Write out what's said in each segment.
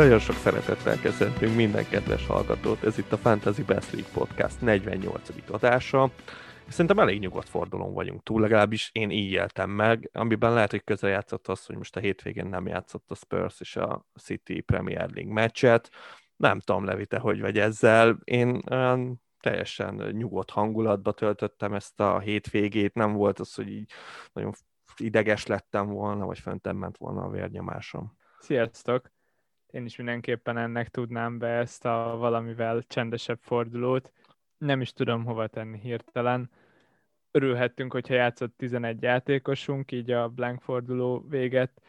Nagyon sok szeretettel köszöntünk minden kedves hallgatót. Ez itt a Fantasy Best League Podcast 48. adása. Szerintem elég nyugodt fordulón vagyunk túl, legalábbis én így éltem meg, amiben lehet, hogy közel játszott az, hogy most a hétvégén nem játszott a Spurs és a City Premier League meccset. Nem tudom, Levi, hogy vagy ezzel. Én olyan teljesen nyugodt hangulatba töltöttem ezt a hétvégét, nem volt az, hogy így nagyon ideges lettem volna, vagy föntem ment volna a vérnyomásom. Sziasztok! Én is mindenképpen ennek tudnám be ezt a valamivel csendesebb fordulót. Nem is tudom hova tenni hirtelen. Örülhettünk, hogyha játszott 11 játékosunk, így a blank forduló véget.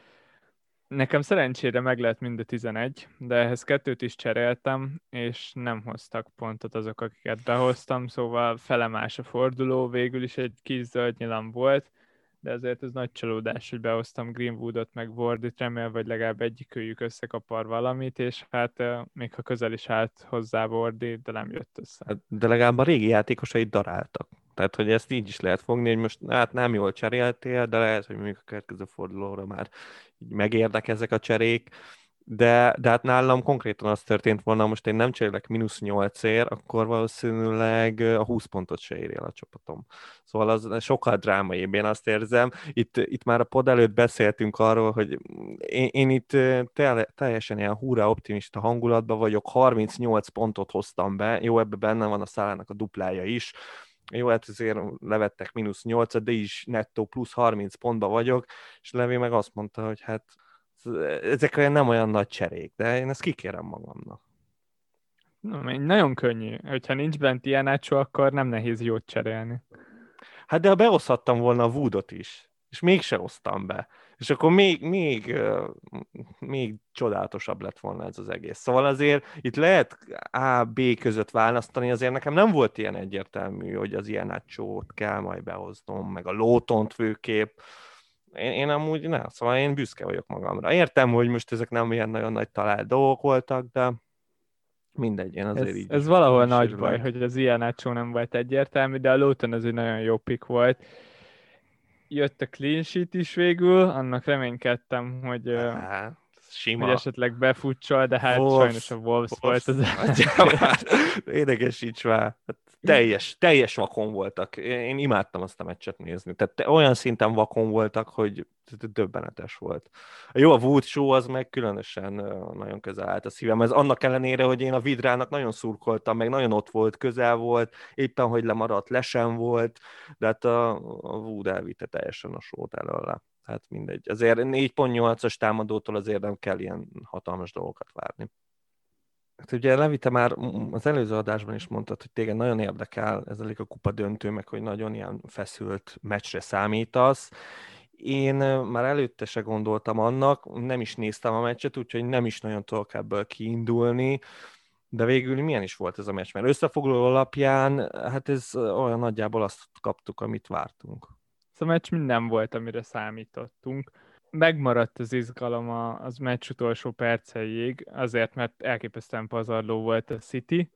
Nekem szerencsére meg lett mind a 11, de ehhez kettőt is cseréltem, és nem hoztak pontot azok, akiket behoztam, szóval felemás a forduló, végül is egy kis zöld nyilam volt, de azért ez nagy csalódás, hogy behoztam Greenwoodot, meg Wardit, remélve, vagy legalább egyikőjük összekapar valamit, és hát még ha közel is állt hozzá Wardi, de nem jött össze. Hát, de legalább a régi játékosai daráltak. Tehát, hogy ezt így is lehet fogni, hogy most hát nem jól cseréltél, de lehet, hogy mondjuk a következő fordulóra már így megérdek ezek a cserék de, de hát nálam konkrétan az történt volna, most én nem cserélek mínusz 8 akkor valószínűleg a 20 pontot se éri a csapatom. Szóval az sokkal drámaibb, én azt érzem. Itt, itt már a pod előtt beszéltünk arról, hogy én, én itt te, teljesen ilyen húra optimista hangulatban vagyok, 38 pontot hoztam be, jó, ebben benne van a szálának a duplája is, jó, hát azért levettek mínusz 8 de is nettó plusz 30 pontba vagyok, és Levi meg azt mondta, hogy hát ezek olyan nem olyan nagy cserék, de én ezt kikérem magamnak. Nagyon könnyű. Hogyha nincs bent ilyen ácsó, akkor nem nehéz jót cserélni. Hát de ha behozhattam volna a Woodot is, és mégse hoztam be, és akkor még, még, még csodálatosabb lett volna ez az egész. Szóval azért itt lehet A, B között választani, azért nekem nem volt ilyen egyértelmű, hogy az ilyen ácsót kell majd behoznom, meg a lótont főkép, én, én amúgy nem, szóval én büszke vagyok magamra. Értem, hogy most ezek nem ilyen nagyon nagy talált dolgok voltak, de mindegy, én azért ez, így... Ez valahol nagy sírva. baj, hogy az ilyen ácsó nem volt egyértelmű, de a Luton az egy nagyon jó pick volt. Jött a clean sheet is végül, annak reménykedtem, hogy, Há, sima. hogy esetleg befutsol, de hát Wolves, sajnos a Wolves, Wolves volt az. Érdekesíts már. Hát teljes, teljes vakon voltak. Én imádtam azt a meccset nézni. Tehát olyan szinten vakon voltak, hogy döbbenetes volt. Jó, a Wood Show az meg különösen nagyon közel állt a szívem. Ez annak ellenére, hogy én a Vidrának nagyon szurkoltam, meg nagyon ott volt, közel volt, éppen, hogy lemaradt, lesen volt, de hát a, a Wood elvitte teljesen a sót előle. Hát mindegy. Azért 4.8-as támadótól azért nem kell ilyen hatalmas dolgokat várni. Hát ugye Levi, te már az előző adásban is mondtad, hogy téged nagyon érdekel ez a kupa döntő, meg hogy nagyon ilyen feszült meccsre számítasz. Én már előtte se gondoltam annak, nem is néztem a meccset, úgyhogy nem is nagyon tudok ebből kiindulni, de végül milyen is volt ez a meccs? Mert összefoglaló alapján, hát ez olyan nagyjából azt kaptuk, amit vártunk. A meccs minden volt, amire számítottunk megmaradt az izgalom az meccs utolsó perceiig, azért, mert elképesztően pazarló volt a City,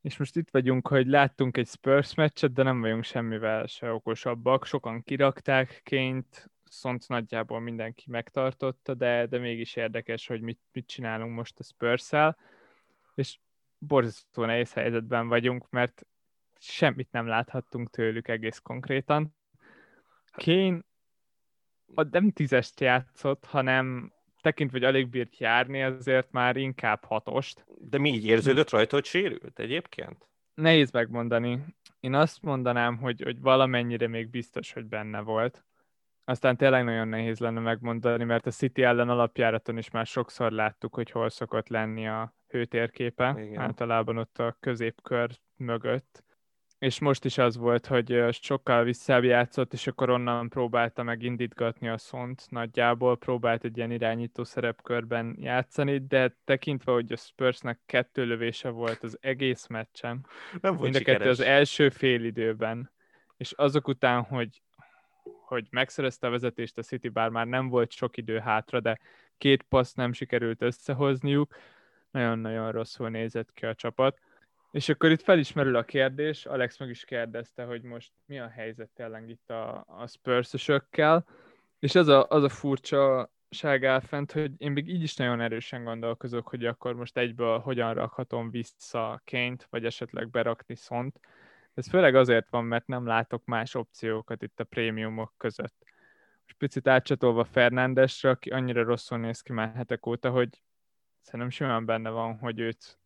és most itt vagyunk, hogy láttunk egy Spurs meccset, de nem vagyunk semmivel se okosabbak. Sokan kirakták ként, szont nagyjából mindenki megtartotta, de, de mégis érdekes, hogy mit, mit csinálunk most a spurs és borzasztó nehéz helyzetben vagyunk, mert semmit nem láthattunk tőlük egész konkrétan. Kane nem tízest játszott, hanem tekintve, hogy alig bírt járni, azért már inkább hatost. De mi így érződött rajta, hogy sérült egyébként? Nehéz megmondani. Én azt mondanám, hogy, hogy valamennyire még biztos, hogy benne volt. Aztán tényleg nagyon nehéz lenne megmondani, mert a City ellen alapjáraton is már sokszor láttuk, hogy hol szokott lenni a hőtérképe, Igen. általában ott a középkör mögött és most is az volt, hogy sokkal visszább játszott, és akkor onnan próbálta meg indítgatni a szont. Nagyjából, próbált egy ilyen irányító szerepkörben játszani, de tekintve, hogy a Spursnek kettő lövése volt az egész meccsen, Nem volt mind a kettő az első fél időben, és azok után, hogy, hogy megszerezte a vezetést a City, bár már nem volt sok idő hátra, de két passz nem sikerült összehozniuk, nagyon-nagyon rosszul nézett ki a csapat és akkor itt felismerül a kérdés, Alex meg is kérdezte, hogy most mi a helyzet tényleg itt a, a spurs és az a, az a furcsa, áll fent, hogy én még így is nagyon erősen gondolkozok, hogy akkor most egyből hogyan rakhatom vissza Ként, vagy esetleg berakni Szont. Ez főleg azért van, mert nem látok más opciókat itt a prémiumok között. Most picit átcsatolva Fernándesre, aki annyira rosszul néz ki már hetek óta, hogy szerintem simán benne van, hogy őt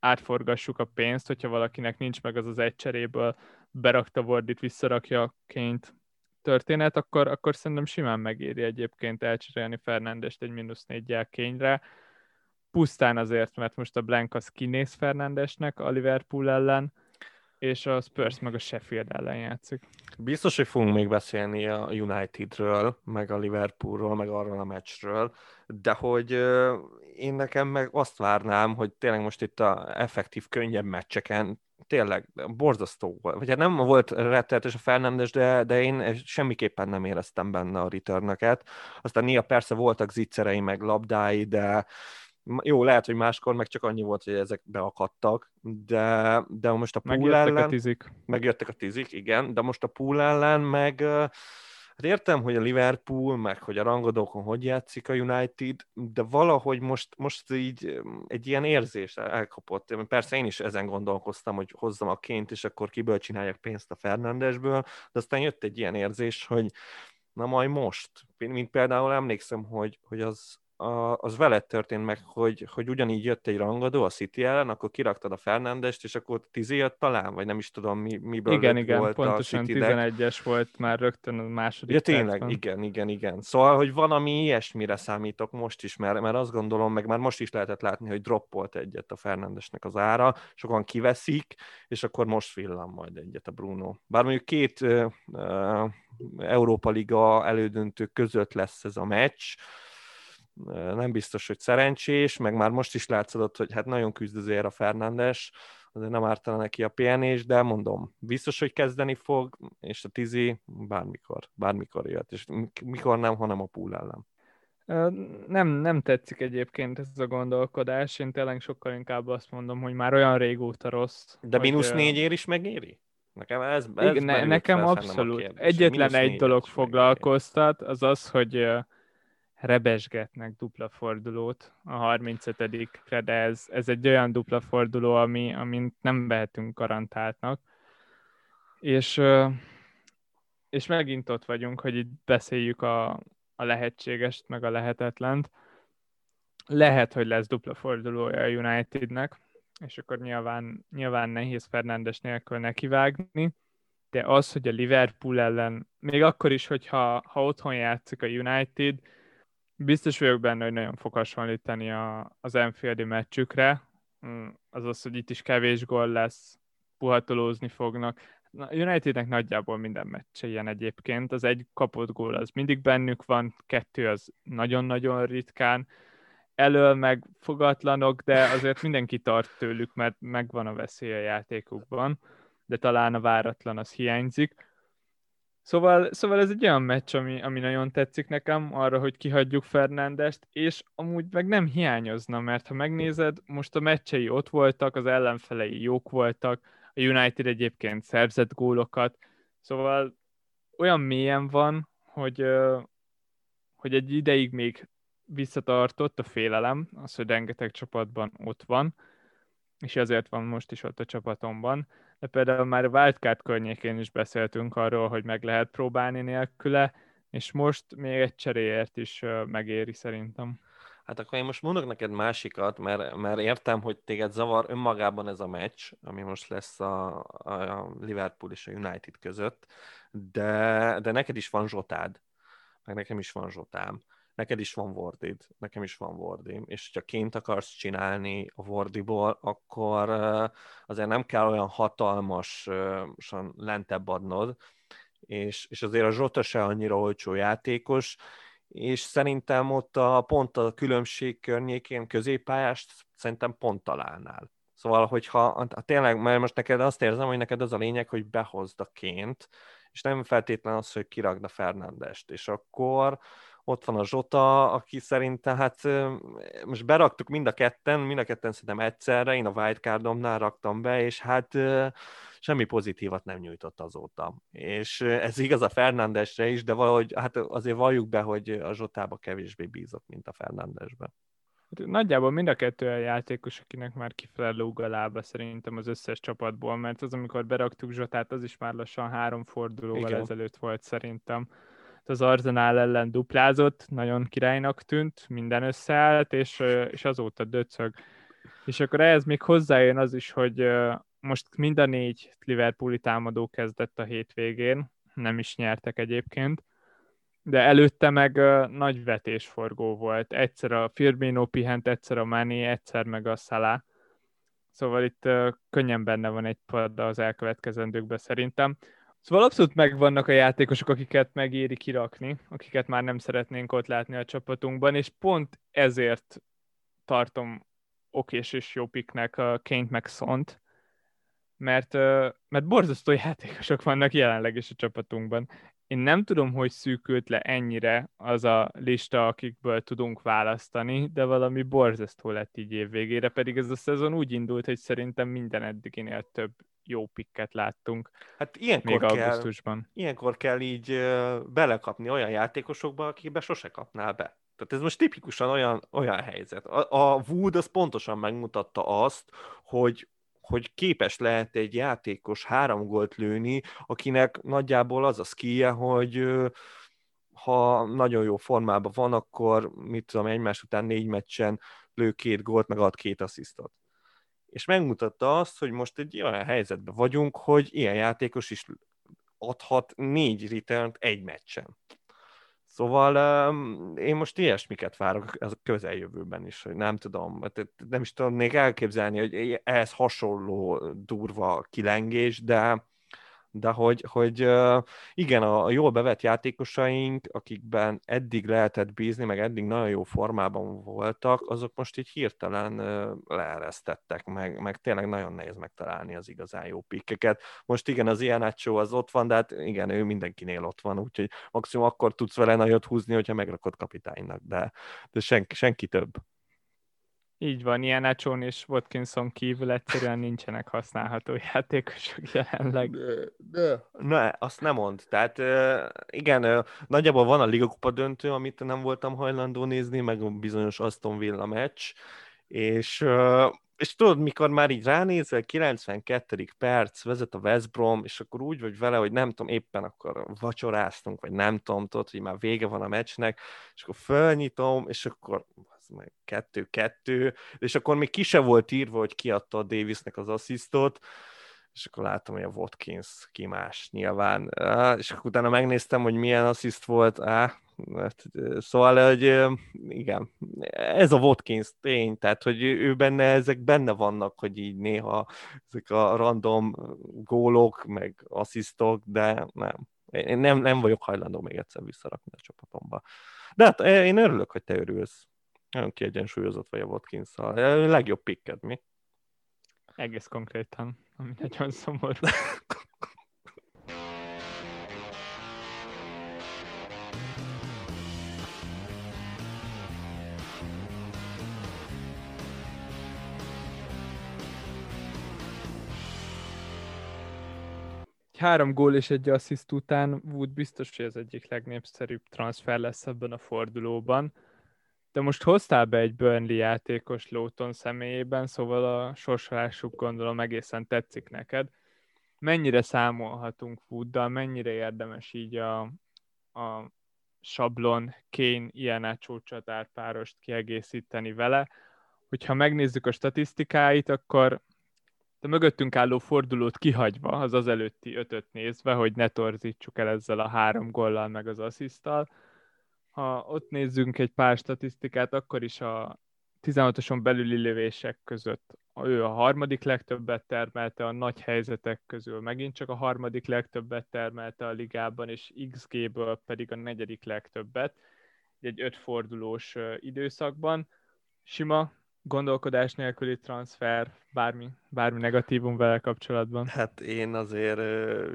átforgassuk a pénzt, hogyha valakinek nincs meg az az egy cseréből, berakta Wardit, visszarakja Ként történet, akkor, akkor szerintem simán megéri egyébként elcserélni Fernandest egy mínusz négyel kényre. Pusztán azért, mert most a Blank az kinéz Fernandesnek a Liverpool ellen, és a Spurs meg a Sheffield ellen játszik. Biztos, hogy fogunk még beszélni a Unitedről, meg a Liverpoolról, meg arról a meccsről, de hogy én nekem meg azt várnám, hogy tényleg most itt a effektív, könnyebb meccseken tényleg borzasztó volt. Vagy hát nem volt rettenetes a Fernandes, de, de én semmiképpen nem éreztem benne a returnöket. Aztán néha persze voltak zicserei, meg labdái, de jó, lehet, hogy máskor meg csak annyi volt, hogy ezek beakadtak, de, de most a pool megjöttek ellen... a tizik. Megjöttek a tizik, igen, de most a pool ellen meg Hát értem, hogy a Liverpool, meg hogy a rangadókon hogy játszik a United, de valahogy most, most így egy ilyen érzés elkapott. Persze én is ezen gondolkoztam, hogy hozzam a ként, és akkor kiből csináljak pénzt a Fernandesből, de aztán jött egy ilyen érzés, hogy na majd most, mint például emlékszem, hogy, hogy az, a, az veled történt meg, hogy, hogy ugyanígy jött egy rangadó a City ellen, akkor kiraktad a Fernandest, és akkor tízi jött talán, vagy nem is tudom, mi, miből igen, igen, volt pontosan a City 11-es volt már rögtön a második Ja, tényleg, percben. igen, igen, igen. Szóval, hogy van, ami ilyesmire számítok most is, mert, mert azt gondolom, meg már most is lehetett látni, hogy droppolt egyet a Fernandesnek az ára, sokan kiveszik, és akkor most villan majd egyet a Bruno. Bár mondjuk két uh, uh, Európa Liga elődöntő között lesz ez a meccs, nem biztos, hogy szerencsés, meg már most is látszott, hogy hát nagyon küzd azért a Fernándes, azért nem ártana neki a pihenés, de mondom, biztos, hogy kezdeni fog, és a Tizi bármikor, bármikor jött, és mikor nem, hanem a pool ellen. Nem, nem tetszik egyébként ez a gondolkodás, én tényleg sokkal inkább azt mondom, hogy már olyan régóta rossz. De mínusz négyér is megéri? Nekem ez, ez igen, ne, nekem abszolút. Egyetlen egy dolog foglalkoztat, az az, hogy rebesgetnek dupla fordulót a 35-re, de ez, ez egy olyan dupla forduló, ami, amint nem vehetünk garantáltnak. És, és megint ott vagyunk, hogy itt beszéljük a, a lehetségest, meg a lehetetlent. Lehet, hogy lesz dupla fordulója a Unitednek, és akkor nyilván, nyilván nehéz Fernándes nélkül nekivágni, de az, hogy a Liverpool ellen, még akkor is, hogyha ha otthon játszik a United, Biztos vagyok benne, hogy nagyon fog hasonlítani a, az Enfieldi meccsükre, mm, azaz, hogy itt is kevés gól lesz, puhatolózni fognak. A Unitednek nagyjából minden meccse ilyen egyébként, az egy kapott gól az mindig bennük van, kettő az nagyon-nagyon ritkán, elől meg fogatlanok, de azért mindenki tart tőlük, mert megvan a veszély a játékukban, de talán a váratlan az hiányzik. Szóval, szóval ez egy olyan meccs, ami, ami nagyon tetszik nekem, arra, hogy kihagyjuk Fernándest, és amúgy meg nem hiányozna, mert ha megnézed, most a meccsei ott voltak, az ellenfelei jók voltak, a United egyébként szerzett gólokat, szóval olyan mélyen van, hogy, hogy egy ideig még visszatartott a félelem, az, hogy rengeteg csapatban ott van, és ezért van most is ott a csapatomban, de például már a Wildcard környékén is beszéltünk arról, hogy meg lehet próbálni nélküle, és most még egy cseréért is megéri szerintem. Hát akkor én most mondok neked másikat, mert, mert értem, hogy téged zavar önmagában ez a meccs, ami most lesz a, a Liverpool és a United között, de, de neked is van Zsotád, meg nekem is van Zsotám neked is van Wordid, nekem is van Wordim, és ha ként akarsz csinálni a Wordiból, akkor azért nem kell olyan hatalmasan lentebb adnod, és, és azért a Zsota se annyira olcsó játékos, és szerintem ott a pont a különbség környékén középpályást szerintem pont találnál. Szóval, hogyha tényleg, mert most neked azt érzem, hogy neked az a lényeg, hogy behozd a ként, és nem feltétlen az, hogy kiragd a Fernandest, és akkor ott van a Zsota, aki szerintem, hát most beraktuk mind a ketten, mind a ketten szerintem egyszerre, én a wildcardomnál raktam be, és hát semmi pozitívat nem nyújtott azóta. És ez igaz a Fernándesre is, de valahogy hát azért valljuk be, hogy a Zsotába kevésbé bízok, mint a Fernándesbe. Hát nagyjából mind a kettő a játékos, akinek már kifele lóg a lába szerintem az összes csapatból, mert az, amikor beraktuk Zsotát, az is már lassan három fordulóval Igen. ezelőtt volt szerintem. Az Arzenál ellen duplázott, nagyon királynak tűnt, minden összeállt, és, és azóta döcög. És akkor ehhez még hozzájön az is, hogy most mind a négy Liverpooli támadó kezdett a hétvégén, nem is nyertek egyébként, de előtte meg nagy vetésforgó volt. Egyszer a Firmino pihent, egyszer a Mani, egyszer meg a Salah. Szóval itt könnyen benne van egy pad az elkövetkezendőkben szerintem. Szóval abszolút megvannak a játékosok, akiket megéri kirakni, akiket már nem szeretnénk ott látni a csapatunkban, és pont ezért tartom okés és jó piknek a Kane meg Szont, mert, mert borzasztó játékosok vannak jelenleg is a csapatunkban. Én nem tudom, hogy szűkült le ennyire az a lista, akikből tudunk választani, de valami borzasztó lett így év végére, pedig ez a szezon úgy indult, hogy szerintem minden eddiginél több jó pikket láttunk. Hát ilyenkor még kell, augusztusban. Ilyenkor kell így belekapni olyan játékosokba, akikbe sose kapnál be. Tehát ez most tipikusan olyan, olyan helyzet. A, a Wood az pontosan megmutatta azt, hogy hogy képes lehet egy játékos három gólt lőni, akinek nagyjából az a skije, hogy ha nagyon jó formában van, akkor mit tudom, egymás után négy meccsen lő két gólt, meg ad két asszisztot. És megmutatta azt, hogy most egy olyan helyzetben vagyunk, hogy ilyen játékos is adhat négy return egy meccsen. Szóval én most ilyesmiket várok a közeljövőben is, hogy nem tudom, nem is tudnék elképzelni, hogy ehhez hasonló durva kilengés, de de hogy, hogy igen, a jól bevett játékosaink, akikben eddig lehetett bízni, meg eddig nagyon jó formában voltak, azok most így hirtelen leeresztettek, meg, meg tényleg nagyon nehéz megtalálni az igazán jó pikkeket. Most igen, az ilyen az ott van, de hát igen, ő mindenkinél ott van, úgyhogy maximum akkor tudsz vele nagyot húzni, hogyha megrakod kapitánynak, de, de senki, senki több. Így van, ilyen Echon és Watkinson kívül egyszerűen nincsenek használható játékosok jelenleg. De, de. Ne, azt nem mond. Tehát igen, nagyjából van a Liga Kupa döntő, amit nem voltam hajlandó nézni, meg a bizonyos Aston Villa meccs, és és tudod, mikor már így ránézel, 92. perc, vezet a West Brom, és akkor úgy vagy vele, hogy nem tudom, éppen akkor vacsoráztunk, vagy nem tudom, tudod, hogy már vége van a meccsnek, és akkor fölnyitom, és akkor kettő-kettő, és akkor még ki se volt írva, hogy kiadta a Davisnek az asszisztot, és akkor láttam, hogy a Watkins ki más nyilván, és akkor utána megnéztem, hogy milyen assziszt volt, á, hát, szóval, hogy igen, ez a Watkins tény, tehát, hogy ő benne, ezek benne vannak, hogy így néha ezek a random gólok, meg asszisztok, de nem, én nem, nem vagyok hajlandó még egyszer visszarakni a csapatomba. De hát én örülök, hogy te örülsz. Nagyon kiegyensúlyozott vagy a watkins -szal. A legjobb pikked, mi? Egész konkrétan, ami nagyon szomorú. három gól és egy assziszt után Wood biztos, hogy az egyik legnépszerűbb transfer lesz ebben a fordulóban. De most hoztál be egy Burnley játékos Lóton személyében, szóval a sorsolásuk gondolom egészen tetszik neked. Mennyire számolhatunk Wooddal, mennyire érdemes így a, a sablon Kane ilyen csatárpárost kiegészíteni vele. Hogyha megnézzük a statisztikáit, akkor a mögöttünk álló fordulót kihagyva, az az előtti ötöt nézve, hogy ne torzítsuk el ezzel a három gollal meg az asszisztal, ha ott nézzünk egy pár statisztikát, akkor is a 16-oson belüli lövések között ő a harmadik legtöbbet termelte, a nagy helyzetek közül megint csak a harmadik legtöbbet termelte a ligában, és XG-ből pedig a negyedik legtöbbet, egy ötfordulós időszakban. Sima gondolkodás nélküli transfer, bármi, bármi negatívum vele kapcsolatban? Hát én azért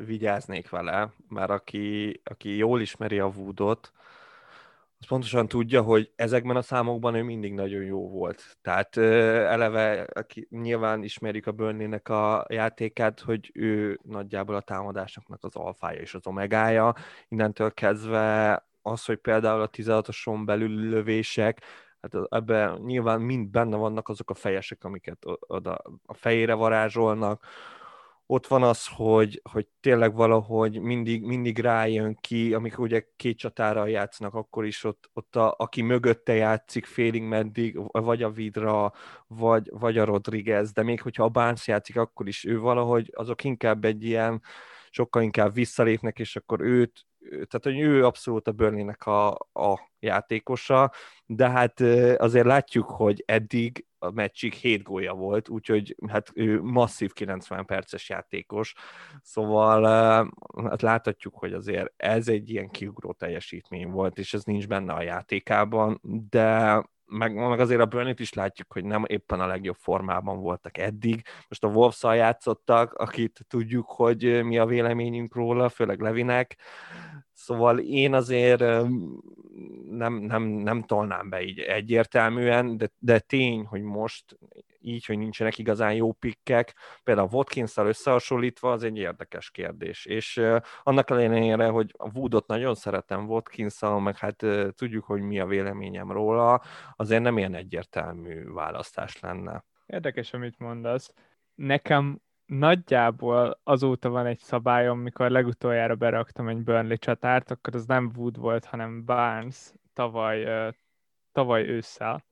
vigyáznék vele, mert aki, aki jól ismeri a Woodot, az pontosan tudja, hogy ezekben a számokban ő mindig nagyon jó volt. Tehát eleve, aki nyilván ismerjük a Burnley-nek a játékát, hogy ő nagyjából a támadásoknak az alfája és az omegája. Innentől kezdve az, hogy például a 16-oson belül lövések, hát ebben nyilván mind benne vannak azok a fejesek, amiket oda a fejére varázsolnak, ott van az, hogy, hogy tényleg valahogy mindig, mindig rájön ki, amikor ugye két csatára játsznak, akkor is ott, ott a, aki mögötte játszik félig meddig, vagy a Vidra, vagy, vagy a Rodriguez, de még hogyha a Barnes játszik, akkor is ő valahogy, azok inkább egy ilyen, sokkal inkább visszalépnek, és akkor őt, tehát hogy ő abszolút a Burnley-nek a, a játékosa, de hát azért látjuk, hogy eddig a meccsig 7 gólya volt, úgyhogy hát ő masszív 90 perces játékos, szóval hát láthatjuk, hogy azért ez egy ilyen kiugró teljesítmény volt, és ez nincs benne a játékában, de meg, meg azért a burnley is látjuk, hogy nem éppen a legjobb formában voltak eddig. Most a wolves játszottak, akit tudjuk, hogy mi a véleményünk róla, főleg Levinek. Szóval én azért nem, nem, nem tolnám be így egyértelműen, de, de tény, hogy most így, hogy nincsenek igazán jó pikkek, például a watkins összehasonlítva, az egy érdekes kérdés. És annak ellenére, hogy a Woodot nagyon szeretem watkins meg hát tudjuk, hogy mi a véleményem róla, azért nem ilyen egyértelmű választás lenne. Érdekes, amit mondasz. Nekem nagyjából azóta van egy szabályom, mikor legutoljára beraktam egy Burnley csatárt, akkor az nem Wood volt, hanem Barnes tavaly, tavaly ősszel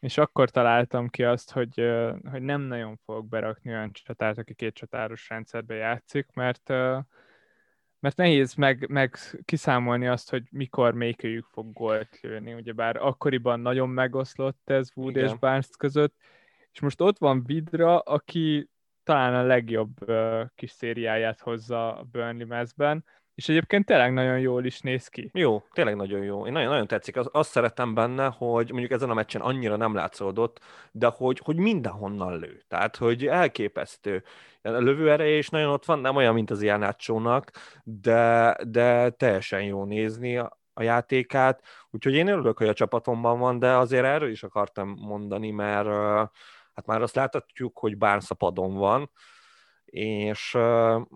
és akkor találtam ki azt, hogy, hogy nem nagyon fogok berakni olyan csatát, aki két csatáros rendszerbe játszik, mert, mert nehéz meg, meg kiszámolni azt, hogy mikor melyikőjük fog gólt lőni. Ugyebár akkoriban nagyon megoszlott ez Wood Igen. és Barnes között, és most ott van Vidra, aki talán a legjobb kis szériáját hozza a Burnley mezben, és egyébként tényleg nagyon jól is néz ki. Jó, tényleg nagyon jó. Én nagyon, nagyon tetszik. Az, azt szeretem benne, hogy mondjuk ezen a meccsen annyira nem látszódott, de hogy, hogy mindenhonnan lő. Tehát, hogy elképesztő. A lövő ereje is nagyon ott van, nem olyan, mint az Jánácsónak, de, de teljesen jó nézni a játékát. Úgyhogy én örülök, hogy a csapatomban van, de azért erről is akartam mondani, mert hát már azt láthatjuk, hogy Barnes a padon van, és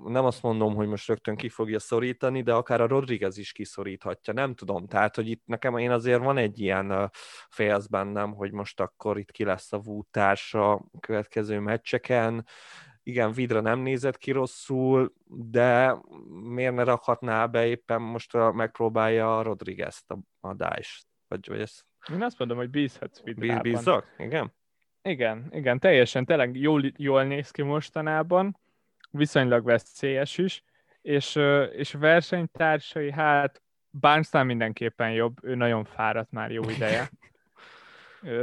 nem azt mondom, hogy most rögtön ki fogja szorítani, de akár a Rodriguez is kiszoríthatja, nem tudom. Tehát, hogy itt nekem én azért van egy ilyen félsz bennem, hogy most akkor itt ki lesz a vútársa a következő meccseken. Igen, Vidra nem nézett ki rosszul, de miért ne rakhatná be éppen most megpróbálja a Rodriguez-t a, a Dice? Vagy, vagy ez... Én azt mondom, hogy bízhatsz Vidrában. Bízzak? Igen? Igen, igen, teljesen, tényleg jól, jól néz ki mostanában viszonylag veszélyes is, és, és versenytársai, hát Barnstán mindenképpen jobb, ő nagyon fáradt már jó ideje.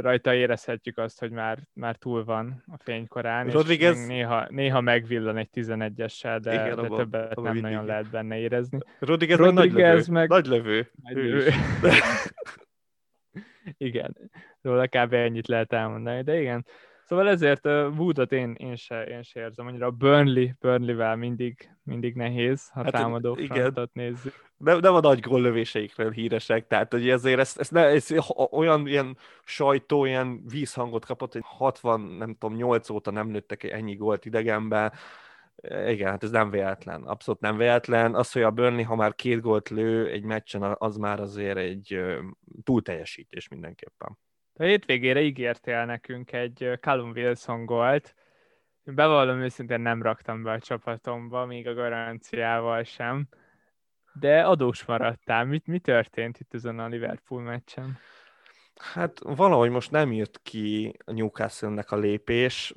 Rajta érezhetjük azt, hogy már, már túl van a fénykorán, Rodriguez... és néha, néha megvillan egy 11-essel, de, Igen, de abba, többet abba nem nagyon lehet benne érezni. Rodriguez, Rodriguez meg, nagy lövő. Meg... Nagy lövő. igen, róla kb. ennyit lehet elmondani, de igen, Szóval ezért Woodot én, én, se, én se érzem annyira. A Burnley, Burnley-vel mindig, mindig nehéz, ha hát, támadó igen. nézzük. De nem a nagy góllövéseikről híresek, tehát hogy ezért ezt, ezt, ne, ezt olyan ilyen sajtó, ilyen vízhangot kapott, hogy 60, nem tudom, 8 óta nem lőttek ennyi gólt idegenben, igen, hát ez nem véletlen, abszolút nem véletlen. Az, hogy a Burnley, ha már két gólt lő egy meccsen, az már azért egy túlteljesítés mindenképpen. A hétvégére ígértél nekünk egy Callum Wilson gólt. Bevallom őszintén nem raktam be a csapatomba, még a garanciával sem. De adós maradtál. Mit, mi történt itt ezen a Liverpool meccsen? Hát valahogy most nem jött ki a Newcastle-nek a lépés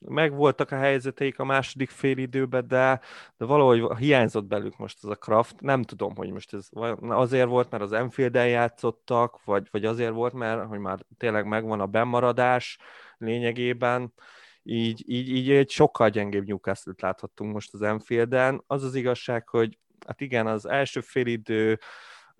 megvoltak a helyzeteik a második fél időben, de, de valahogy hiányzott belük most ez a Kraft. Nem tudom, hogy most ez azért volt, mert az enfield játszottak, vagy, vagy azért volt, mert hogy már tényleg megvan a bemaradás lényegében. Így, így, így egy sokkal gyengébb Newcastle-t láthattunk most az Enfielden. Az az igazság, hogy hát igen, az első félidő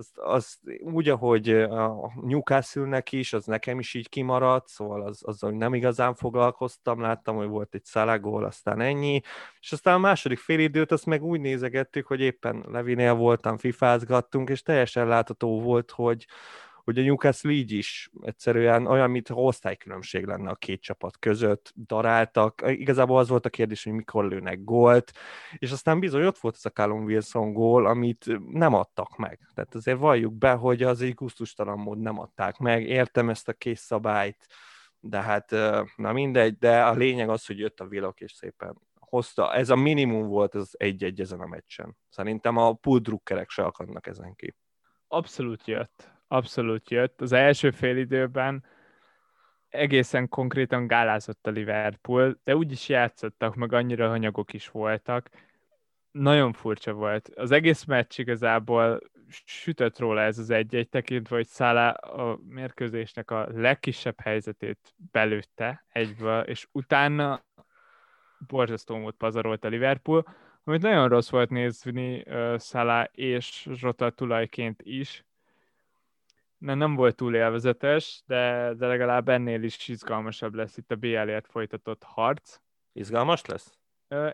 azt, azt úgy, ahogy a Newcastle-nek is, az nekem is így kimaradt, szóval az, azzal nem igazán foglalkoztam, láttam, hogy volt egy szalágól, aztán ennyi, és aztán a második fél időt azt meg úgy nézegettük, hogy éppen Levinél voltam, fifázgattunk, és teljesen látható volt, hogy, hogy a Newcastle így is egyszerűen olyan, mint osztálykülönbség lenne a két csapat között, daráltak, igazából az volt a kérdés, hogy mikor lőnek gólt, és aztán bizony ott volt ez a Callum Wilson gól, amit nem adtak meg. Tehát azért valljuk be, hogy az egy gusztustalan mód nem adták meg, értem ezt a kész szabályt, de hát na mindegy, de a lényeg az, hogy jött a vilok, és szépen hozta. Ez a minimum volt az egy-egy ezen a meccsen. Szerintem a pulldrukkerek se akadnak ezen ki. Abszolút jött abszolút jött. Az első fél időben egészen konkrétan gálázott a Liverpool, de úgy is játszottak, meg annyira hanyagok is voltak. Nagyon furcsa volt. Az egész meccs igazából sütött róla ez az egy-egy tekintve, hogy Szála a mérkőzésnek a legkisebb helyzetét belőtte egyből, és utána borzasztó mód pazarolt a Liverpool, amit nagyon rossz volt nézni uh, Szála és Rota tulajként is, nem, nem volt túl élvezetes, de, de legalább ennél is izgalmasabb lesz itt a BL-ért folytatott harc. Izgalmas lesz?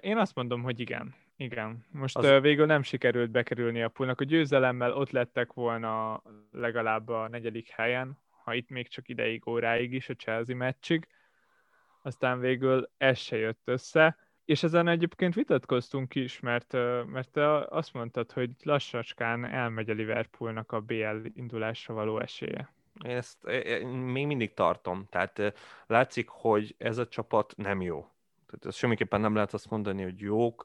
Én azt mondom, hogy igen. Igen. Most az... végül nem sikerült bekerülni a pulnak. A győzelemmel ott lettek volna legalább a negyedik helyen, ha itt még csak ideig, óráig is a Chelsea meccsig. Aztán végül ez se jött össze és ezen egyébként vitatkoztunk is, mert, mert te azt mondtad, hogy lassacskán elmegy a Liverpoolnak a BL indulásra való esélye. Én ezt én még mindig tartom. Tehát látszik, hogy ez a csapat nem jó. Tehát ez semmiképpen nem lehet azt mondani, hogy jók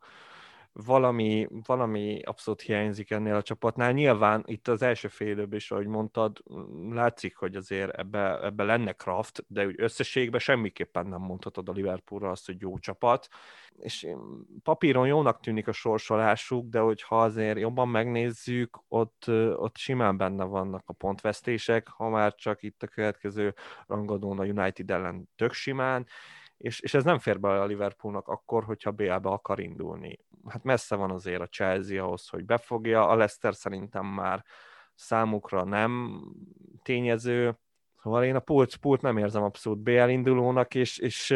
valami, valami abszolút hiányzik ennél a csapatnál. Nyilván itt az első fél időben is, ahogy mondtad, látszik, hogy azért ebbe, ebbe lenne Kraft, de úgy összességben semmiképpen nem mondhatod a Liverpoolra azt, hogy jó csapat. És papíron jónak tűnik a sorsolásuk, de hogyha azért jobban megnézzük, ott, ott simán benne vannak a pontvesztések, ha már csak itt a következő rangadón a United ellen tök simán, és, és ez nem fér be a Liverpoolnak akkor, hogyha BL-be akar indulni. Hát messze van azért a Chelsea ahhoz, hogy befogja, a Leicester szerintem már számukra nem tényező, Szóval én a pult, pult nem érzem abszolút BL indulónak, és, és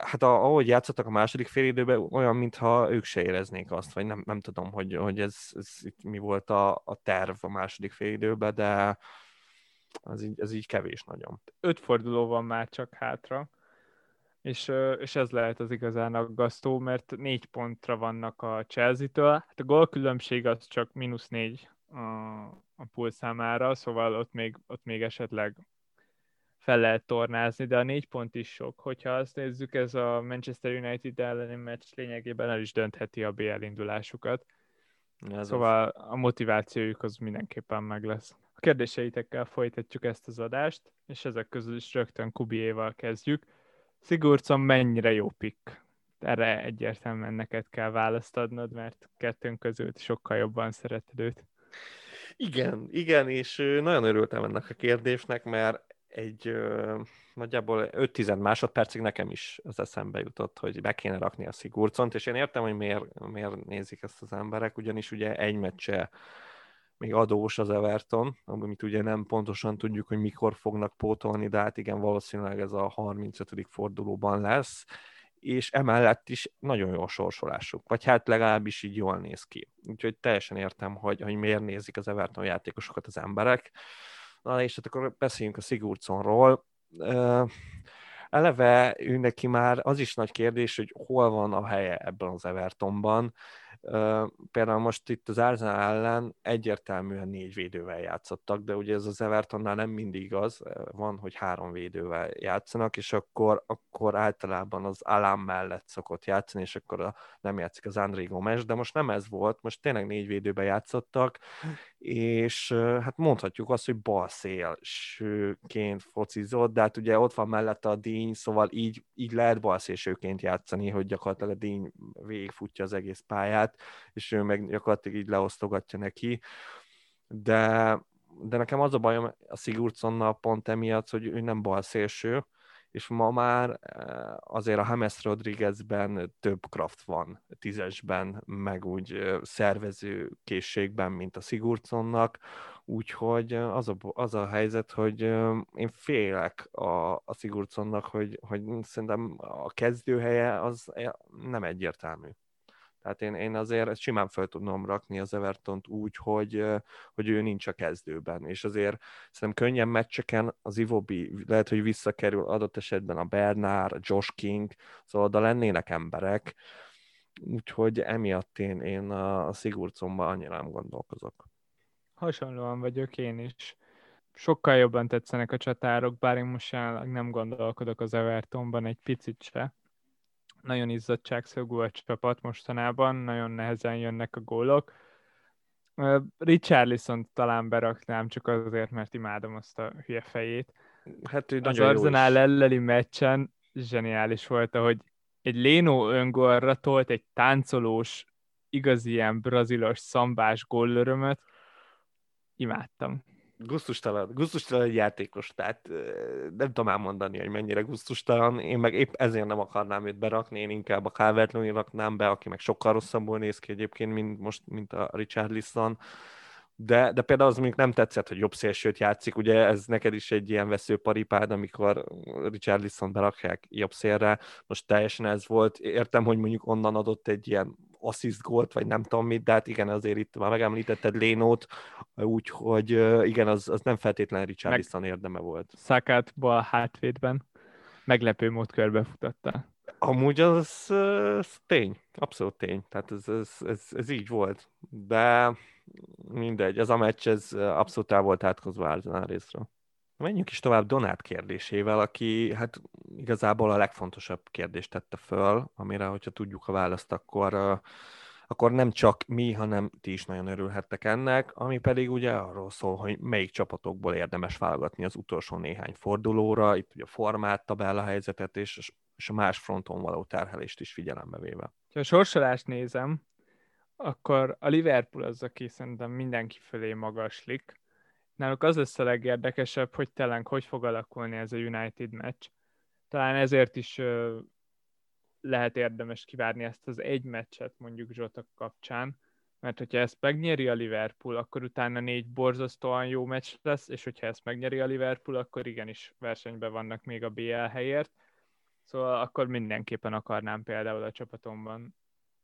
hát ahogy játszottak a második fél időben, olyan, mintha ők se éreznék azt, vagy nem, nem tudom, hogy, hogy ez, ez mi volt a, a terv a második fél időben, de ez így, ez így kevés nagyon. Öt forduló van már csak hátra és, és ez lehet az igazán aggasztó, mert négy pontra vannak a Chelsea-től. Hát a gólkülönbség az csak mínusz négy a, a pool számára, szóval ott még, ott még esetleg fel lehet tornázni, de a négy pont is sok. Hogyha azt nézzük, ez a Manchester United elleni meccs lényegében el is döntheti a BL indulásukat. Ez szóval az. a motivációjuk az mindenképpen meg lesz. A kérdéseitekkel folytatjuk ezt az adást, és ezek közül is rögtön Kubiéval kezdjük. Sigurdsson mennyire jó pick? Erre egyértelműen neked kell választ adnod, mert kettőnk között sokkal jobban szereted őt. Igen, igen, és nagyon örültem ennek a kérdésnek, mert egy ö, nagyjából 5-10 másodpercig nekem is az eszembe jutott, hogy be kéne rakni a Sigurdssont, és én értem, hogy miért, miért nézik ezt az emberek, ugyanis ugye egy meccse még adós az Everton, amit ugye nem pontosan tudjuk, hogy mikor fognak pótolni, de hát igen, valószínűleg ez a 35. fordulóban lesz, és emellett is nagyon jó sorsolásuk, vagy hát legalábbis így jól néz ki. Úgyhogy teljesen értem, hogy, hogy miért nézik az Everton játékosokat az emberek. Na és hát akkor beszéljünk a Sigurdssonról. Uh, eleve ő neki már az is nagy kérdés, hogy hol van a helye ebben az Evertonban. Például most itt az Arsenal ellen egyértelműen négy védővel játszottak, de ugye ez az Evertonnál nem mindig igaz, van, hogy három védővel játszanak, és akkor, akkor általában az Alám mellett szokott játszani, és akkor a, nem játszik az André Gomes, de most nem ez volt, most tényleg négy védőben játszottak, és hát mondhatjuk azt, hogy balszélsőként focizott, de hát ugye ott van mellette a díny, szóval így, így lehet balszélsőként játszani, hogy gyakorlatilag a díny végigfutja az egész pályát, és ő meg gyakorlatilag így leosztogatja neki, de, de nekem az a bajom a Sigurdssonnal pont emiatt, hogy ő nem balszélső, és ma már azért a James Rodriguezben több kraft van tízesben, meg úgy szervező készségben, mint a Sigurdssonnak, úgyhogy az a, az a helyzet, hogy én félek a, a Sigurdssonnak, hogy, hogy szerintem a kezdőhelye az nem egyértelmű. Tehát én, én azért simán fel tudnom rakni az Evertont úgy, hogy, hogy ő nincs a kezdőben, és azért szerintem könnyen meccseken az Ivobi lehet, hogy visszakerül adott esetben a Bernard, a Josh King, szóval oda lennének emberek, úgyhogy emiatt én, én a Sigurdssonban annyira nem gondolkozok. Hasonlóan vagyok én is. Sokkal jobban tetszenek a csatárok, bár én most jelenleg nem gondolkodok az Evertonban egy picit se nagyon izzadságszögű a csapat mostanában, nagyon nehezen jönnek a gólok. Richarlison talán beraknám, csak azért, mert imádom azt a hülye fejét. Hát ő az nagyon Arsenal elleni meccsen zseniális volt, ahogy egy Léno öngolra tolt egy táncolós, igazi ilyen brazilos szambás gólörömöt. Imádtam gusztustalan, gusztustalan játékos, tehát nem tudom elmondani, hogy mennyire gusztustalan. Én meg épp ezért nem akarnám őt berakni, én inkább a calvert raknám be, aki meg sokkal rosszabbul néz ki egyébként, mint most, mint a Richard Lisson. De, de például az még nem tetszett, hogy jobb szélsőt játszik, ugye ez neked is egy ilyen veszőparipád, amikor Richard Lisson berakják jobb szélre, most teljesen ez volt. Értem, hogy mondjuk onnan adott egy ilyen assist gólt, vagy nem tudom mit, de hát igen, azért itt már megemlítetted Lénót, úgyhogy igen, az, az nem feltétlenül Richarlison érdeme volt. Szakát bal hátvédben meglepő mód körbefutatta. Amúgy az, az tény, abszolút tény, tehát ez, ez, ez, ez így volt, de mindegy, ez a meccs, ez abszolút el volt átkozva Arsenal részről. Menjünk is tovább Donát kérdésével, aki hát igazából a legfontosabb kérdést tette föl, amire, hogyha tudjuk a választ, akkor, akkor nem csak mi, hanem ti is nagyon örülhettek ennek, ami pedig ugye arról szól, hogy melyik csapatokból érdemes válogatni az utolsó néhány fordulóra, itt ugye a formát, tabella helyzetet és, és a más fronton való terhelést is figyelembe véve. Ha a sorsolást nézem, akkor a Liverpool az, aki szerintem mindenki fölé magaslik, náluk az lesz a legérdekesebb, hogy telen hogy fog alakulni ez a United meccs. Talán ezért is ö, lehet érdemes kivárni ezt az egy meccset mondjuk Zsota kapcsán, mert hogyha ezt megnyeri a Liverpool, akkor utána négy borzasztóan jó meccs lesz, és hogyha ezt megnyeri a Liverpool, akkor igenis versenyben vannak még a BL helyért. Szóval akkor mindenképpen akarnám például a csapatomban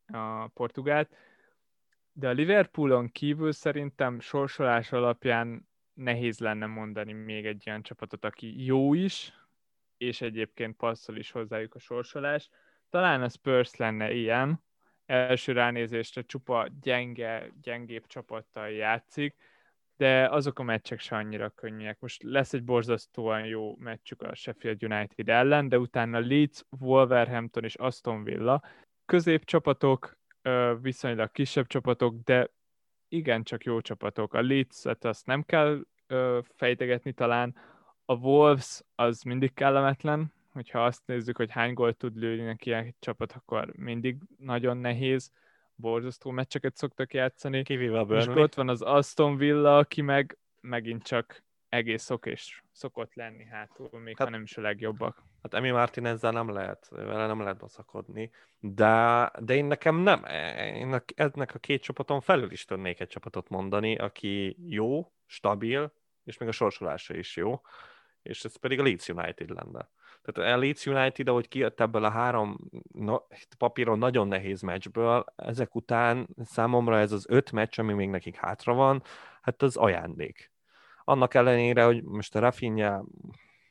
a Portugált. De a Liverpoolon kívül szerintem sorsolás alapján nehéz lenne mondani még egy ilyen csapatot, aki jó is, és egyébként passzol is hozzájuk a sorsolás. Talán a Spurs lenne ilyen, első ránézésre csupa gyenge, gyengébb csapattal játszik, de azok a meccsek se annyira könnyűek. Most lesz egy borzasztóan jó meccsük a Sheffield United ellen, de utána Leeds, Wolverhampton és Aston Villa. Középcsapatok, viszonylag kisebb csapatok, de igen, csak jó csapatok. A Leeds-et azt nem kell ö, fejtegetni talán. A Wolves az mindig kellemetlen, hogyha azt nézzük, hogy hány gólt tud lőni neki egy csapat, akkor mindig nagyon nehéz. Borzasztó meccseket szoktak játszani. Kivéve a Burnley. És ott van az Aston Villa, aki meg megint csak egész szok és szokott lenni hátul, még hát, ha nem is a legjobbak. Hát Emi Martin ezzel nem lehet, vele nem lehet baszakodni, de, de én nekem nem, én ennek a két csapaton felül is tudnék egy csapatot mondani, aki jó, stabil, és még a sorsolása is jó, és ez pedig a Leeds United lenne. Tehát a Leeds United, ahogy kijött ebből a három no, papíron nagyon nehéz meccsből, ezek után számomra ez az öt meccs, ami még nekik hátra van, hát az ajándék annak ellenére, hogy most a Rafinha,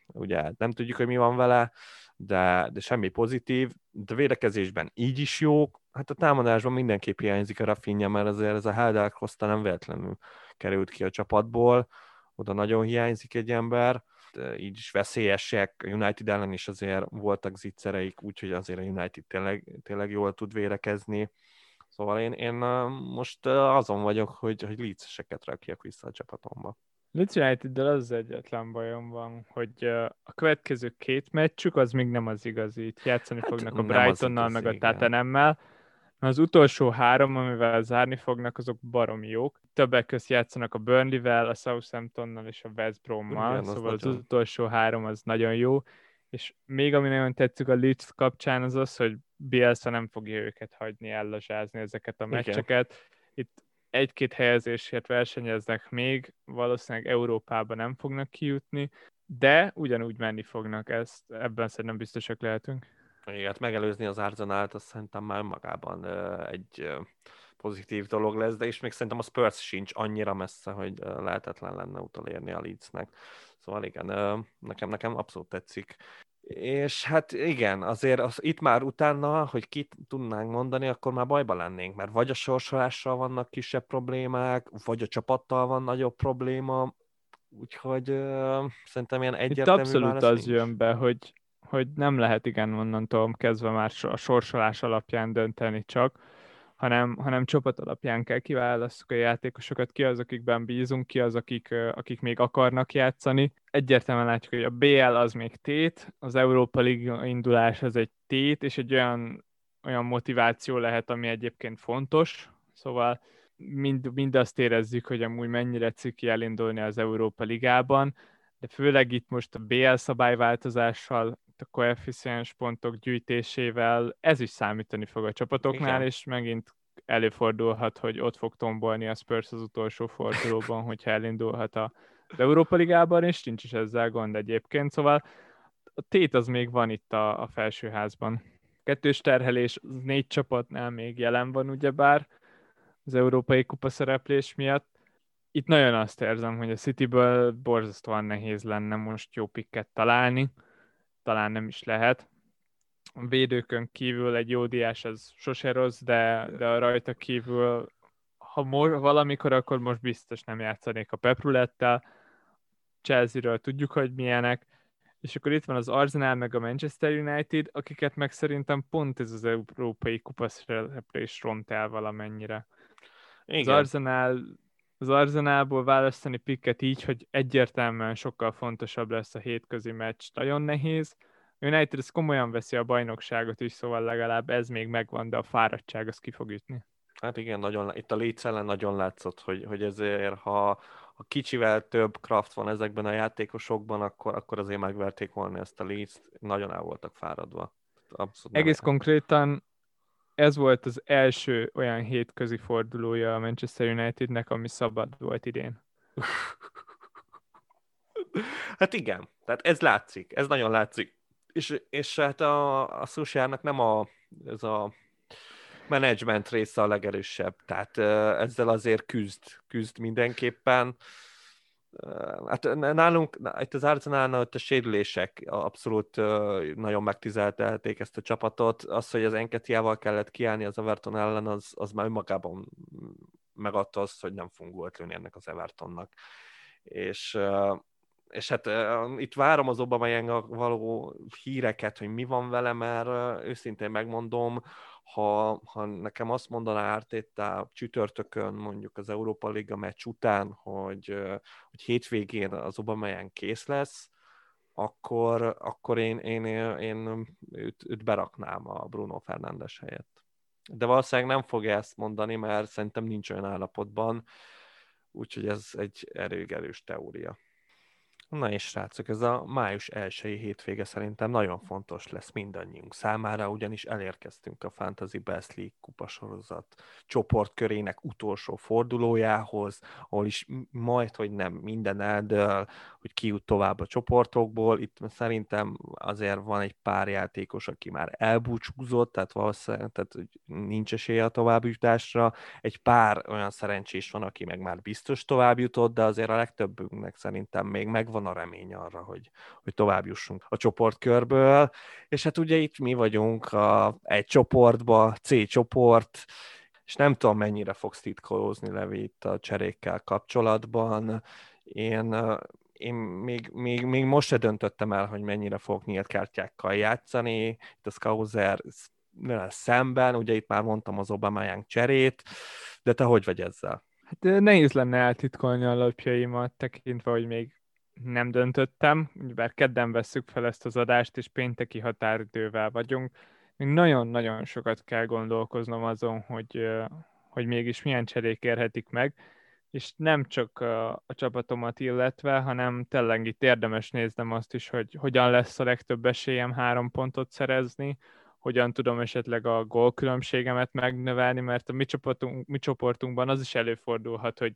ugye nem tudjuk, hogy mi van vele, de, de semmi pozitív, de védekezésben így is jó, hát a támadásban mindenképp hiányzik a Rafinha, mert azért ez a Helder Costa nem véletlenül került ki a csapatból, oda nagyon hiányzik egy ember, de így is veszélyesek, a United ellen is azért voltak zicsereik, úgyhogy azért a United tényleg, tényleg jól tud védekezni. Szóval én, én most azon vagyok, hogy, hogy Leeds-eseket rakjak vissza a csapatomba. Leeds united az egyetlen bajom van, hogy a következő két meccsük az még nem az igazi. Itt játszani hát fognak a Brightonnal, meg a Tottenhammel. Az utolsó három, amivel zárni fognak, azok baromi jók. Többek között játszanak a Burnley-vel, a Southamptonnal és a West Brom-mal, szóval az, az utolsó három az nagyon jó. és még ami nagyon tetszik a Leeds kapcsán az az, hogy Bielsa nem fogja őket hagyni ellazsázni ezeket a meccseket. Itt egy-két helyezésért versenyeznek még, valószínűleg Európába nem fognak kijutni, de ugyanúgy menni fognak, ezt ebben szerintem biztosak lehetünk. Igen, hát megelőzni az Arzenalt, azt szerintem már magában egy pozitív dolog lesz, de és még szerintem a Spurs sincs annyira messze, hogy lehetetlen lenne utolérni a Leedsnek. Szóval igen, nekem, nekem abszolút tetszik. És hát igen, azért az, itt már utána, hogy kit tudnánk mondani, akkor már bajba lennénk, mert vagy a sorsolással vannak kisebb problémák, vagy a csapattal van nagyobb probléma, úgyhogy uh, szerintem ilyen egyértelmű Itt abszolút az nincs. jön be, hogy, hogy nem lehet igen onnantól kezdve már a sorsolás alapján dönteni csak, hanem, hanem csapat alapján kell kiválasztjuk a játékosokat, ki az, akikben bízunk, ki az, akik, akik még akarnak játszani. Egyértelműen látjuk, hogy a BL az még tét, az Európa Liga indulás az egy tét, és egy olyan, olyan motiváció lehet, ami egyébként fontos, szóval mind, mind azt érezzük, hogy amúgy mennyire ciki elindulni az Európa Ligában, de főleg itt most a BL szabályváltozással a koeficiens pontok gyűjtésével ez is számítani fog a csapatoknál, Igen. és megint előfordulhat, hogy ott fog tombolni a Spurs az utolsó fordulóban, hogyha elindulhat a, az Európa Ligában, és nincs is ezzel gond egyébként, szóval a tét az még van itt a, a felsőházban. Kettős terhelés négy csapatnál még jelen van, ugyebár az európai kupa szereplés miatt. Itt nagyon azt érzem, hogy a Cityből borzasztóan nehéz lenne most jó pikket találni talán nem is lehet. A védőkön kívül egy jó diás az sose rossz, de, de a rajta kívül, ha mo- valamikor, akkor most biztos nem játszanék a Peprulettel. Chelsea-ről tudjuk, hogy milyenek, és akkor itt van az Arsenal meg a Manchester United, akiket meg szerintem pont ez az európai is ront el valamennyire. Igen. Az Arsenal az Arzenálból választani pikket így, hogy egyértelműen sokkal fontosabb lesz a hétközi meccs, nagyon nehéz. United ez komolyan veszi a bajnokságot is, szóval legalább ez még megvan, de a fáradtság az ki fog ütni. Hát igen, nagyon, itt a Leeds ellen nagyon látszott, hogy, hogy ezért, ha a kicsivel több kraft van ezekben a játékosokban, akkor, akkor azért megverték volna ezt a leeds Nagyon el voltak fáradva. Abszolút Egész nem. konkrétan ez volt az első olyan hétközi fordulója a Manchester Unitednek, ami szabad volt idén. Hát igen, tehát ez látszik, ez nagyon látszik. És, és hát a, a Sushiának nem a, ez a menedzsment része a legerősebb, tehát ezzel azért küzd, küzd mindenképpen. Hát nálunk, itt az Arsenalnál ott a sérülések abszolút nagyon megtizeltelték ezt a csapatot. Az, hogy az Enketiával kellett kiállni az Everton ellen, az, az már önmagában megadta azt, hogy nem fogunk lőni ennek az Evertonnak. És és hát itt várom az Obama való híreket, hogy mi van vele, mert őszintén megmondom, ha, ha nekem azt mondaná Ártéta csütörtökön, mondjuk az Európa Liga meccs után, hogy, hogy hétvégén az Obamaján kész lesz, akkor, akkor én, én, én őt, őt beraknám a Bruno Fernándes helyett. De valószínűleg nem fogja ezt mondani, mert szerintem nincs olyan állapotban, úgyhogy ez egy erőg erős teória. Na és srácok, ez a május elsői hétvége szerintem nagyon fontos lesz mindannyiunk számára, ugyanis elérkeztünk a Fantasy Best League kupasorozat csoportkörének utolsó fordulójához, ahol is majd, hogy nem minden eldől, hogy ki jut tovább a csoportokból. Itt szerintem azért van egy pár játékos, aki már elbúcsúzott, tehát valószínűleg tehát, nincs esélye a továbbjutásra. Egy pár olyan szerencsés van, aki meg már biztos tovább jutott, de azért a legtöbbünknek szerintem még van a remény arra, hogy, hogy tovább jussunk a csoportkörből, és hát ugye itt mi vagyunk a, egy csoportba, C csoport, és nem tudom, mennyire fogsz titkolózni, Levi, itt a cserékkel kapcsolatban. Én, én még, még, még most se döntöttem el, hogy mennyire fogok nyílt kártyákkal játszani. Itt a Skauser szemben, ugye itt már mondtam az Obama cserét, de te hogy vagy ezzel? Hát nehéz lenne eltitkolni a lapjaimat, tekintve, hogy még nem döntöttem, bár kedden vesszük fel ezt az adást, és pénteki határidővel vagyunk. Még nagyon-nagyon sokat kell gondolkoznom azon, hogy, hogy mégis milyen cserék érhetik meg, és nem csak a, a csapatomat illetve, hanem tényleg itt érdemes néznem azt is, hogy hogyan lesz a legtöbb esélyem három pontot szerezni, hogyan tudom esetleg a gólkülönbségemet megnövelni, mert a mi, csoportunk, mi csoportunkban az is előfordulhat, hogy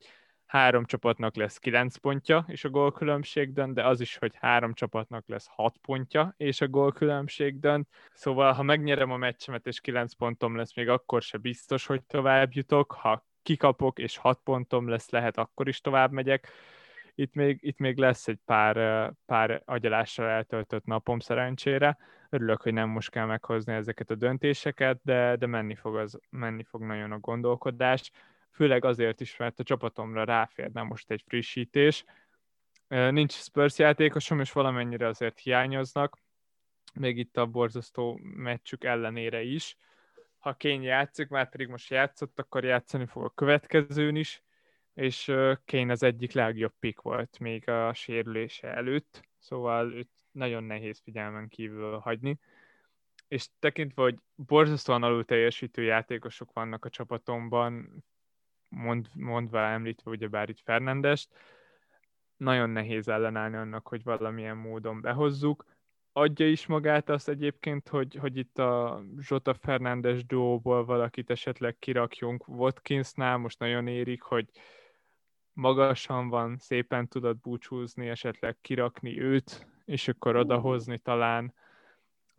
három csapatnak lesz kilenc pontja, és a gólkülönbség dönt, de az is, hogy három csapatnak lesz hat pontja, és a gólkülönbség dönt. Szóval, ha megnyerem a meccsemet, és kilenc pontom lesz, még akkor se biztos, hogy tovább jutok. Ha kikapok, és hat pontom lesz, lehet, akkor is tovább megyek. Itt még, itt még lesz egy pár, pár agyalással eltöltött napom szerencsére. Örülök, hogy nem most kell meghozni ezeket a döntéseket, de, de menni, fog az, menni fog nagyon a gondolkodás. Főleg azért is, mert a csapatomra ráférne most egy frissítés. Nincs Spurs játékosom, és valamennyire azért hiányoznak, még itt a borzasztó meccsük ellenére is ha Kane játszik, már pedig most játszott, akkor játszani fog a következőn is, és Kane az egyik legjobb pick volt még a sérülése előtt, szóval őt nagyon nehéz figyelmen kívül hagyni. És tekintve, hogy borzasztóan alul teljesítő játékosok vannak a csapatomban, mond, mondva említve ugyebár itt Fernandest, nagyon nehéz ellenállni annak, hogy valamilyen módon behozzuk. Adja is magát azt egyébként, hogy, hogy itt a Zsota Fernández duóból valakit esetleg kirakjunk Watkinsnál, most nagyon érik, hogy magasan van, szépen tudod búcsúzni, esetleg kirakni őt, és akkor odahozni talán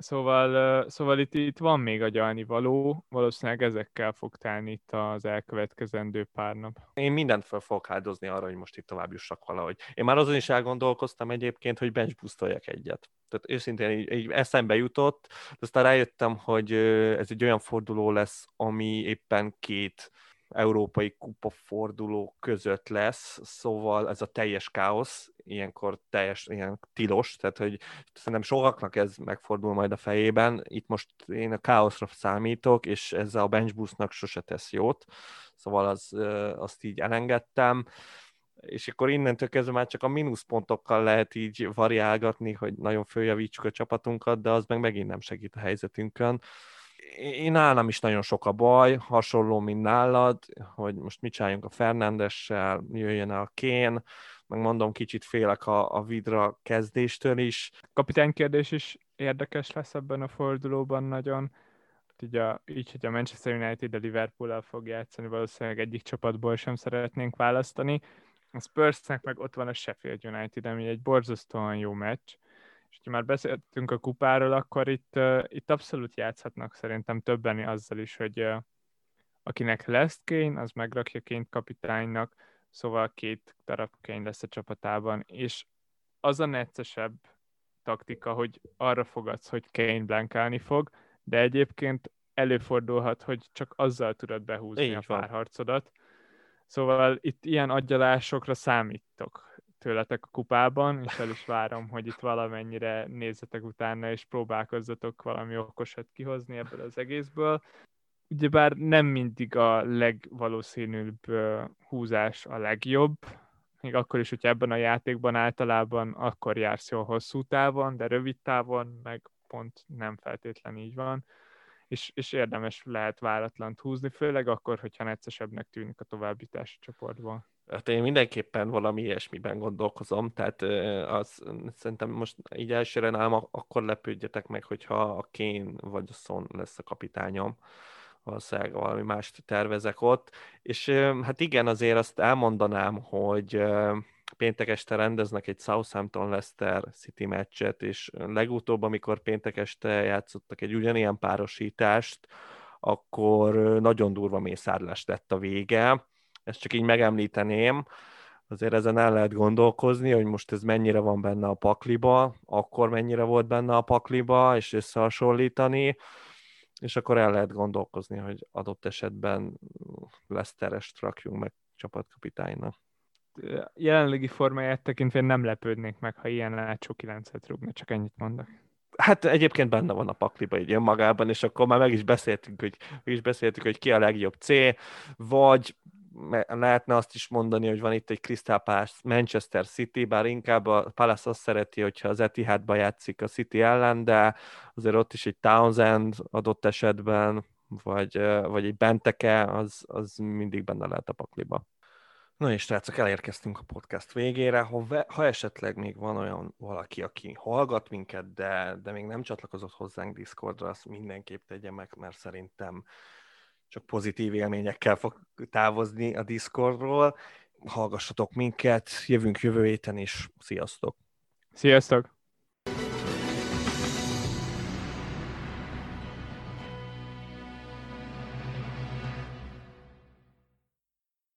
Szóval, szóval itt, itt van még agyalni való, valószínűleg ezekkel fog telni itt az elkövetkezendő pár nap. Én mindent fel fogok áldozni arra, hogy most itt tovább jussak valahogy. Én már azon is elgondolkoztam egyébként, hogy bench boostoljak egyet. Tehát őszintén így, így eszembe jutott, de aztán rájöttem, hogy ez egy olyan forduló lesz, ami éppen két európai kupa forduló között lesz, szóval ez a teljes káosz, ilyenkor teljes, ilyen tilos, tehát hogy szerintem sokaknak ez megfordul majd a fejében, itt most én a káoszra számítok, és ezzel a bench boostnak sose tesz jót, szóval az, azt így elengedtem, és akkor innentől kezdve már csak a mínuszpontokkal lehet így variálgatni, hogy nagyon följavítsuk a csapatunkat, de az meg megint nem segít a helyzetünkön én nálam is nagyon sok a baj, hasonló, mint nálad, hogy most mit csináljunk a Fernandessel, jöjjön a Kén, meg mondom, kicsit félek a, a Vidra kezdéstől is. Kapitány kérdés is érdekes lesz ebben a fordulóban nagyon. Így, a, így hogy a Manchester United a Liverpool-el fog játszani, valószínűleg egyik csapatból sem szeretnénk választani. A Spursnek meg ott van a Sheffield United, ami egy borzasztóan jó meccs, és ha már beszéltünk a kupáról, akkor itt, itt abszolút játszhatnak szerintem többen azzal is, hogy akinek lesz Kane, az megrakja Kane kapitánynak, szóval két darab Kane lesz a csapatában, és az a neccesebb taktika, hogy arra fogadsz, hogy Kane blankálni fog, de egyébként előfordulhat, hogy csak azzal tudod behúzni Így a párharcodat. Szóval itt ilyen agyalásokra számítok tőletek a kupában, és el is várom, hogy itt valamennyire nézzetek utána, és próbálkozzatok valami okosat kihozni ebből az egészből. Ugyebár nem mindig a legvalószínűbb húzás a legjobb, még akkor is, hogyha ebben a játékban általában akkor jársz jól hosszú távon, de rövid távon meg pont nem feltétlen így van, és, és érdemes lehet váratlant húzni, főleg akkor, hogyha neccesebbnek tűnik a továbbítás a csoportból. Hát én mindenképpen valami ilyesmiben gondolkozom, tehát az, szerintem most így elsőre nálam akkor lepődjetek meg, hogyha a Kén vagy a Son lesz a kapitányom, valószínűleg valami mást tervezek ott, és hát igen, azért azt elmondanám, hogy péntek este rendeznek egy Southampton Leicester City meccset, és legutóbb, amikor péntek este játszottak egy ugyanilyen párosítást, akkor nagyon durva mészárlás lett a vége, ezt csak így megemlíteném, azért ezen el lehet gondolkozni, hogy most ez mennyire van benne a pakliba, akkor mennyire volt benne a pakliba, és összehasonlítani, és akkor el lehet gondolkozni, hogy adott esetben Leszterest rakjunk meg csapatkapitánynak. Jelenlegi formáját tekintve nem lepődnék meg, ha ilyen látsó 9-et rúgna, csak ennyit mondok. Hát egyébként benne van a pakliba így önmagában, és akkor már meg is beszéltünk, hogy, meg is beszéltük, hogy ki a legjobb C, vagy lehetne azt is mondani, hogy van itt egy Crystal Palace Manchester City, bár inkább a Palace azt szereti, hogyha az Etihadba játszik a City ellen, de azért ott is egy Townsend adott esetben, vagy, vagy egy Benteke, az, az mindig benne lehet a pakliba. Na és srácok, elérkeztünk a podcast végére. Ha, ha esetleg még van olyan valaki, aki hallgat minket, de, de még nem csatlakozott hozzánk Discordra, azt mindenképp tegye meg, mert szerintem csak pozitív élményekkel fog távozni a Discordról. Hallgassatok minket, jövünk jövő héten is. Sziasztok! Sziasztok!